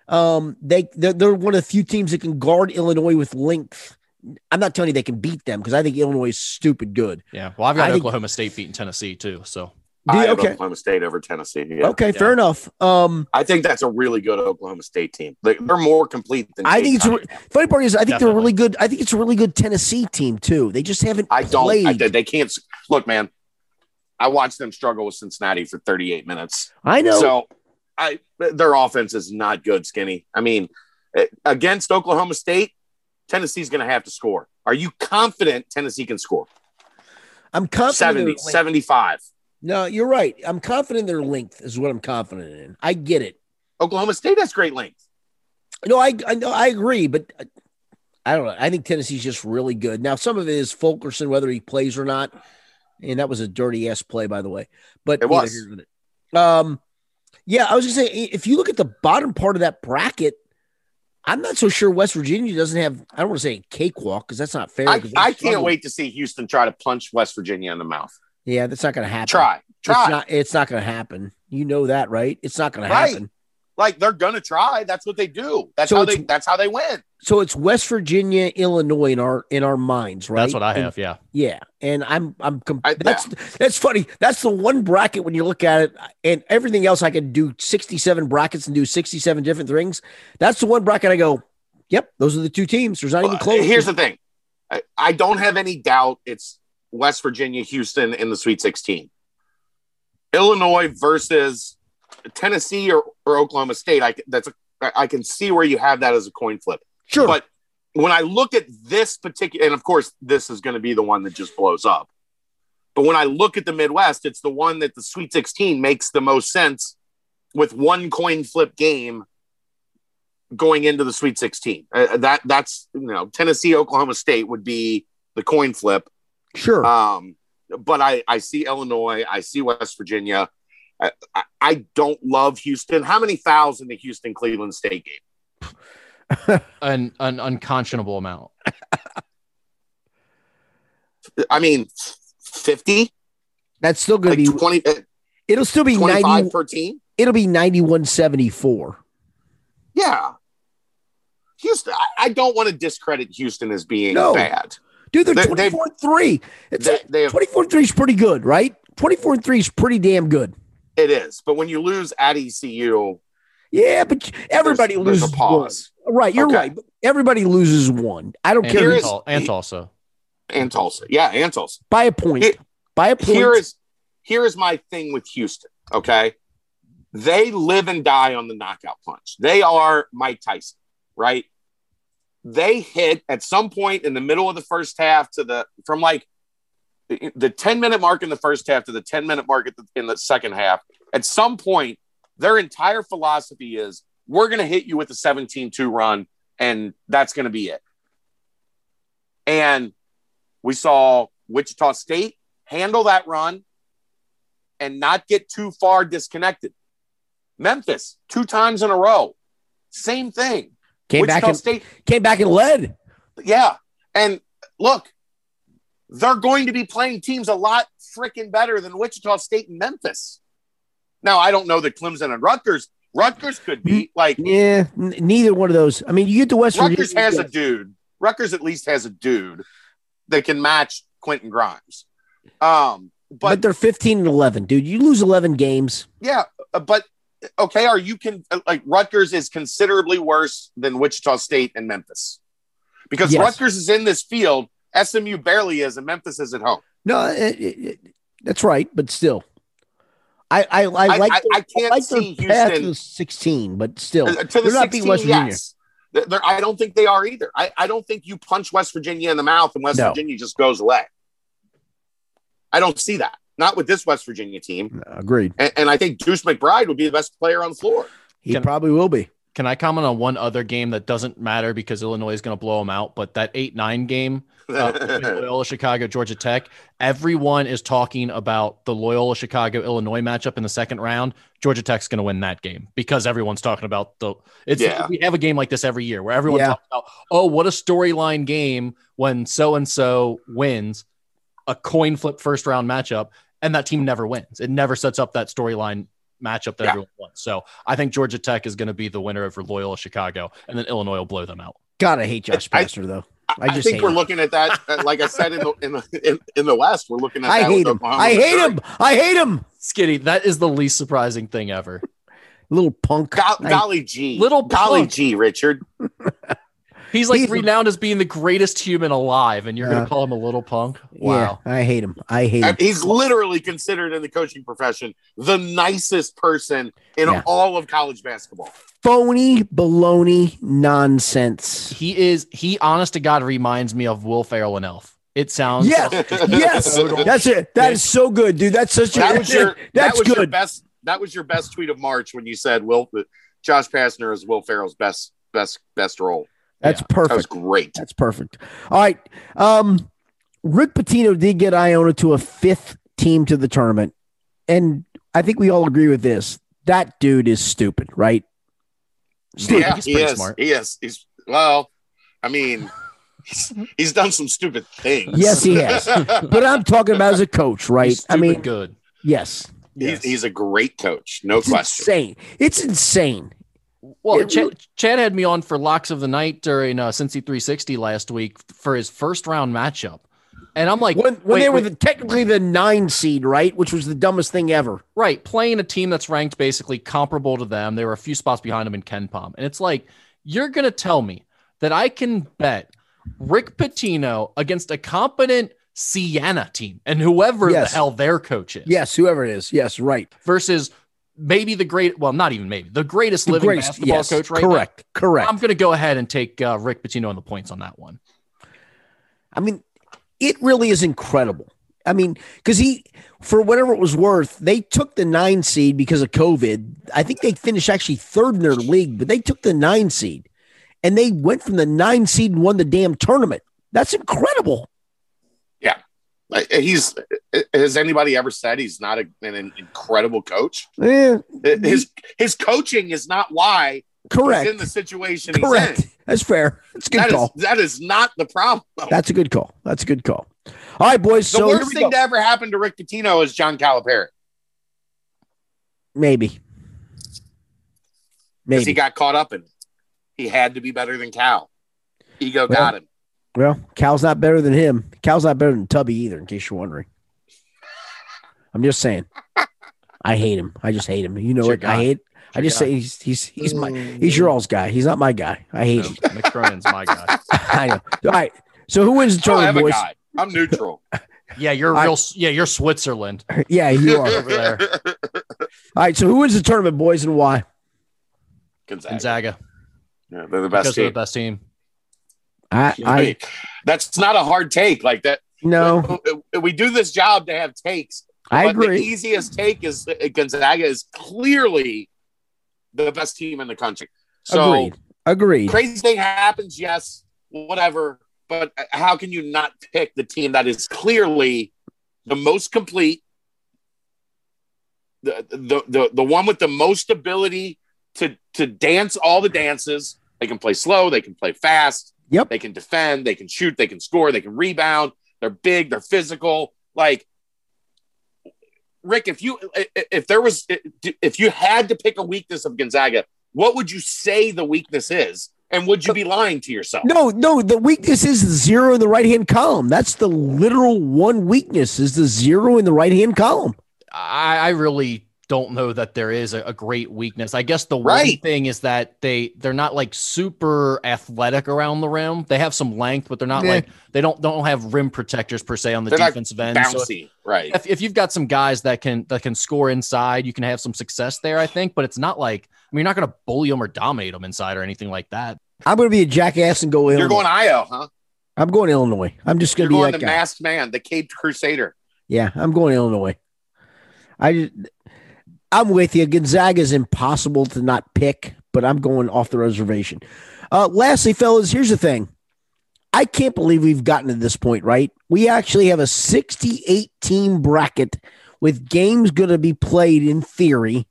Um, they they're, they're one of the few teams that can guard Illinois with length. I'm not telling you they can beat them because I think Illinois is stupid good. Yeah, well, I've got I think- Oklahoma State beating Tennessee too. So I have okay, Oklahoma State over Tennessee. Yeah. okay, yeah. fair enough. Um, I think that's a really good Oklahoma State team. They, they're more complete than I think it's re- funny part is I think they're Definitely. really good. I think it's a really good Tennessee team too. They just haven't I don't. played. I, they- they can't. Look, man. I watched them struggle with Cincinnati for 38 minutes. I know. So, I their offense is not good. Skinny. I mean, eh, against Oklahoma State, Tennessee's going to have to score. Are you confident Tennessee can score? I'm confident. 70, 75. No, you're right. I'm confident their length is what I'm confident in. I get it. Oklahoma State has great length. No, I I know I agree, but uh, I don't know. I think Tennessee's just really good. Now, some of it is Fulkerson, whether he plays or not, and that was a dirty ass play, by the way. But It was. nor. Um, yeah, I was gonna say if you look at the bottom part of that bracket, I'm not so sure West Virginia doesn't have. I don't want to say cakewalk because that's not fair. I, I can't wait to see Houston try to punch West Virginia in the mouth. Yeah, that's not going to happen. Try, try. It's not. It's not going to happen. You know that, right? It's not going to Right. happen. like they're gonna try. That's what they do. That's So how they. That's how they win. So it's West Virginia, Illinois in our in our minds, right? that's what I And- have. Yeah. Yeah, and I'm I'm com- I- that's that's funny. That's the one bracket when you look at it, and everything else I can do 67 brackets and do 67 different things. That's the one bracket I go, yep, those are the two teams. There's not even close. Here's the thing. I, I don't have any doubt. It's West Virginia, Houston in the Sweet 16. Illinois versus Tennessee or, or Oklahoma State. I can- that's a, I can see where you have that as a coin flip. sure, But when I look at this particular, and of course, this is going to be the one that just blows up. But when I look at the Midwest, it's the one that the Sweet 16 makes the most sense with one coin flip game going into the Sweet 16. Uh, that that's you know Tennessee, Oklahoma State would be the coin flip. Sure. Um, but I I see Illinois, I see West Virginia. I, I, I don't love Houston. How many fouls in the Houston Cleveland State game? An, an unconscionable amount. I mean, 50, that's still going like to be. 20, uh, It'll still be 90. per team. It'll be 9174. Yeah. Houston, I, I don't want to discredit Houston as being No. bad. Dude, they're 24 and three. It's They, they have, 24 and three is pretty good, right? 24 and three is pretty damn good. it is. But when you lose at ECU, Yeah, but everybody there's, there's loses a pause. one. Right, you're Okay. right. Everybody loses one. I don't And, care Here who- is- and Tulsa. And Tulsa. Yeah, and Tulsa. by a point. Here- by a point. Here is here is my thing with Houston. Okay. They live and die on the knockout punch. They are Mike Tyson, right? They hit at some point in the middle of the first half to the from like the, the 10 minute mark in the first half to the 10 minute mark the, in the second half. At some point, their entire philosophy is we're going to hit you with a 17 2 run, and that's going to be it. And we saw Wichita State handle that run and not get too far disconnected. Memphis, two times in a row, same thing. Came Wichita back and State, came back and led. yeah. And look, they're going to be playing teams a lot freaking better than Wichita State and Memphis. Now, I don't know that Clemson and Rutgers. Rutgers could be like Yeah, n- neither one of those. I mean, you get to West Rutgers Virginia. has a dude. Rutgers at least has a dude that can match Quentin Grimes. Um, but, but they're 15 and 11, dude. You lose 11 games. Yeah, uh, but okay, are you can uh, like Rutgers is considerably worse than Wichita State and Memphis because Yes. Rutgers is in this field, SMU barely is, and Memphis is at home. No, it, it, it- that's right, but still. I I, I I, like I, their- I can't like their see to Houston the 16, but still. uh, to the they're not beating 16. West Virginia. Yes, They're, I don't think they are either. I, I don't think you punch West Virginia in the mouth and West No. Virginia just goes away. I don't see that. Not with this West Virginia team. Agreed. And, and I think Deuce McBride would be the best player on the floor. He Can- probably will be. Can I comment on one other game that doesn't matter because Illinois is going to blow them out? But that 8 9 game, uh, Loyola Chicago, Georgia Tech, everyone is talking about the Loyola Chicago Illinois matchup in the second round. Georgia Tech's going to win that game because everyone's talking about the. It's Yeah. we have a game like this every year where everyone Yeah. talks about, oh, what a storyline game when so and so wins a coin flip first round matchup, and that team never wins. It never sets up that storyline matchup that Yeah. everyone wants. So I think Georgia Tech is going to be the winner over Loyola Chicago, and then Illinois will blow them out. God, I hate Josh I- Pastner though. I, I just think we're him. looking at that. uh, Like I said in the in the in, in the West, we're looking at. I that hate him. Oklahoma I hate him. I hate him. Skinny, that is the least surprising thing ever. Little punk. Go- I- golly gee, Little golly punk. gee, Richard. He's like He's a- renowned as being the greatest human alive, and you're Yeah. going to call him a little punk? Yeah, Wow. I hate him. I hate him. He's literally considered in the coaching profession the nicest person in Yeah. all of college basketball. Phony baloney nonsense. He is, he honest to God reminds me of Will Ferrell and Elf. It sounds Yes, yes, that's it. That is so good, dude. That's such a That was your that that's was your best that was your best tweet of March when you said Will Josh Pastner is Will Ferrell's best best best role. That's Yeah, That was great. That's perfect. All right. Um, Rick Pitino did get Iona to a fifth team to the tournament. And I think we all agree with this. That dude is stupid, right? Stupid. yeah, He's he is. smart. He is. He's well. I mean, he's, he's done some stupid things. Yes, he has. But I'm talking about as a coach, right? He's I mean, good. yes. he's, he's a great coach, no It's question. insane. It's insane. Well, It Ch- really- Chad had me on for locks of the night during uh, Cincy 360 last week for his first round matchup, and I'm like, When, when wait, they were the, technically the nine seed, right? Which was the dumbest thing ever. right playing a team that's ranked basically comparable to them. They were a few spots behind them in KenPom, and it's like you're gonna tell me that I can bet Rick Pitino against a competent Siena team and whoever Yes. the hell their coach is, Yes, whoever it is. Yes, right. versus maybe the great, well, not even maybe the greatest The living greatest- basketball yes, coach right now. correct. Correct. I'm gonna go ahead and take uh, Rick Pitino on the points on that one. I mean, it really is incredible. I mean, because he, for whatever it was worth, they took the nine seed because of COVID. I think they finished actually third in their league, but they took the nine seed and they went from the nine seed and won the damn tournament. That's incredible. Like, eh, He's eh, eh, has anybody ever said he's not a, an incredible coach? Yeah, His his coaching is not why correct. he's in the situation he's correct. in. That's fair. That's a good That is call. that is not the problem. That's a good call. That's a good call. All right, boys. the so worst thing go. to ever happen to Rick Pitino is John Calipari maybe, maybe. he got caught up in it. He had to be better than Cal. Ego Well, got him. Well, Cal's not better than him. Cal's not better than Tubby either, in case you're wondering. I'm just saying. I hate him. I just hate him. You know It's what? I guy. hate. I just guy. say he's he's he's my mm. he's your all's guy. He's not my guy. I hate No, him. Mick Cronin's my guy. I know. All right. So who wins the I have tournament, a boys? guy. I'm neutral. Yeah, you're I- real. Yeah, you're Switzerland. Yeah, you are. Over there. All right. So who wins the tournament, boys, and why? Gonzaga. Gonzaga Yeah, they're the because best they're the best team. I I That's not a hard take. Like that. no. We do this job to have takes. I but The agree. easiest take is uh, Gonzaga is clearly the best team in the country. So Agreed. Agreed. crazy thing happens, yes, whatever. But uh, how can you not pick the team that is clearly the most complete, the the the, the one with the most ability to to dance all the dances? They can play slow, they can play fast, Yep. they can defend, they can shoot, they can score, they can rebound. They're big, they're physical. Like Rick, if you if there was if you had to pick a weakness of Gonzaga, what would you say the weakness is? And would you be lying to yourself? No, no, the weakness is the zero in the right hand column. That's the literal one weakness is the zero in the right hand column. I, I really don't know that there is a, a great weakness. I guess the one thing is that they they're not like super athletic around the rim. They have some length, but they're not Yeah. like they don't don't have rim protectors per se on the They're not defensive end. So if, Bouncy, right? if, if you've got some guys that can that can score inside, you can have some success there. I think, but it's not like I mean, you're not going to bully them or dominate them inside or anything like that. I'm going to be a jackass and go in. You're Illinois. going IO, huh? I'm going Illinois. I'm just You're going to be going that the guy. masked man, the Caped Crusader. Yeah, I'm going Illinois. I just, I'm with you. Gonzaga is impossible to not pick, but I'm going off the reservation. Uh, lastly, fellas, here's the thing. I can't believe we've gotten to this point, right? We actually have a 68 team bracket with games going to be played in theory.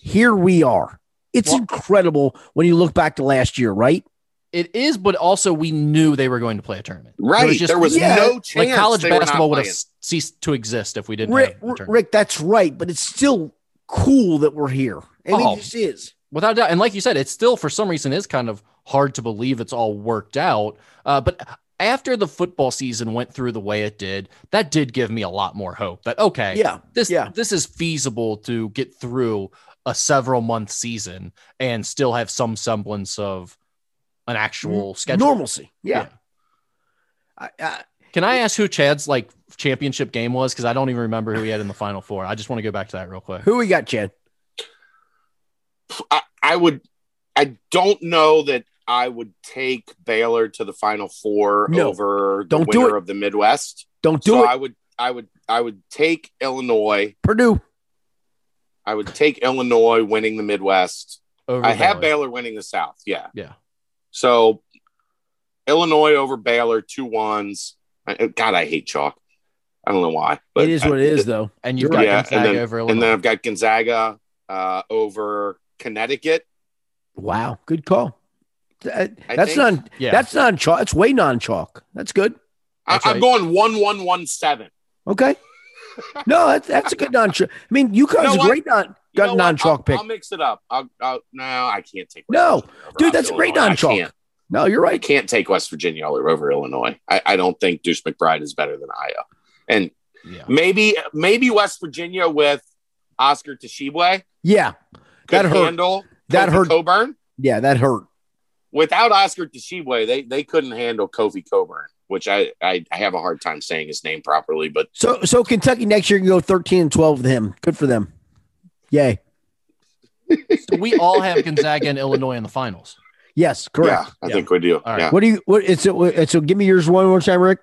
Here we are. It's Well- incredible when you look back to last year, right? It is, but also we knew they were going to play a tournament. Right. just- there was yeah, no chance. like college they were not basketball would have ceased to exist if we didn't Rick, have a tournament. Rick, that's right, but it's still cool that we're here. I mean, Oh. it just is. without doubt. And like you said, it still for some reason is kind of hard to believe it's all worked out. Uh, but after the football season went through the way it did, that did give me a lot more hope that okay, Yeah. this yeah. this is feasible to get through a several month season and still have some semblance of an actual schedule. Normalcy. Yeah. I, I, Can I ask who Chad's like championship game was? Because I don't even remember who he had in the final four. I just want to go back to that real quick. who we got, Chad? I, I would. I don't know that I would take Baylor to the Final Four No. over the Don't do winner it. of the Midwest. Don't do so it. I would. I would. I would take Illinois. Purdue. I would take Illinois winning the Midwest. Over I have Baylor. Baylor winning the South. Yeah. Yeah. So Illinois over Baylor, two ones. I- God, I hate chalk. I don't know why. it is what it is, though. and you've You're got Yeah, Gonzaga and then, over and then I've got Gonzaga uh, over Connecticut. Wow. Good call. That- that's think- not. yeah, That's non chalk. That's way non chalk. That's good. I, That's I'm right. going one one one seven. Okay. No, that's that's a good non chalk. I mean, UConn's You know a great non You know got non chalk I'll, pick. I'll mix it up. I'll, I'll no, I can't take. No, West Virginia over dude, that's a great non-chalk. can't. No, you're I right. can't take West Virginia over Illinois. I, I don't think Deuce McBride is better than Ayo. And yeah. maybe maybe West Virginia with Oscar Tshiebwe Yeah. That hurt. handle That Kofi hurt. Cockburn. Yeah, that hurt. Without Oscar Tshiebwe, they they couldn't handle Kofi Cockburn, which I, I I have a hard time saying his name properly. But So so Kentucky next year can go 13 and 12 with him. Good for them. Yay. So we all have Gonzaga and Illinois in the finals. Yes, correct. yeah, I think we do. All right. Yeah. What do you what it's it, so give me yours one more time, Rick.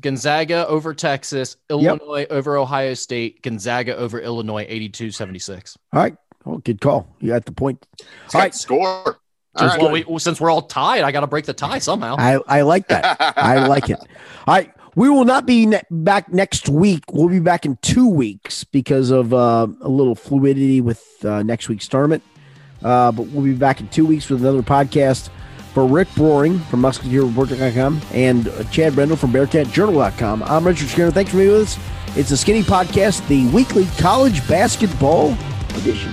Gonzaga over Texas, Illinois over Ohio State, Gonzaga over Illinois 82-76. All right. Oh, good call. You got the point. It's All got right. score. All Since, right. well, we, well, since we're all tied, I got to break the tie somehow. I, I like that. I like it. All right. We will not be ne- back next week. We'll be back in two weeks because of uh, a little fluidity with uh, next week's tournament. Uh, but we'll be back in two weeks with another podcast. For Rick Broering from MusketeerReport.com and Chad Brendel from BearcatJournal.com, I'm Richard Skinner. Thanks for being with us. It's the Skinny Podcast, the weekly college basketball edition.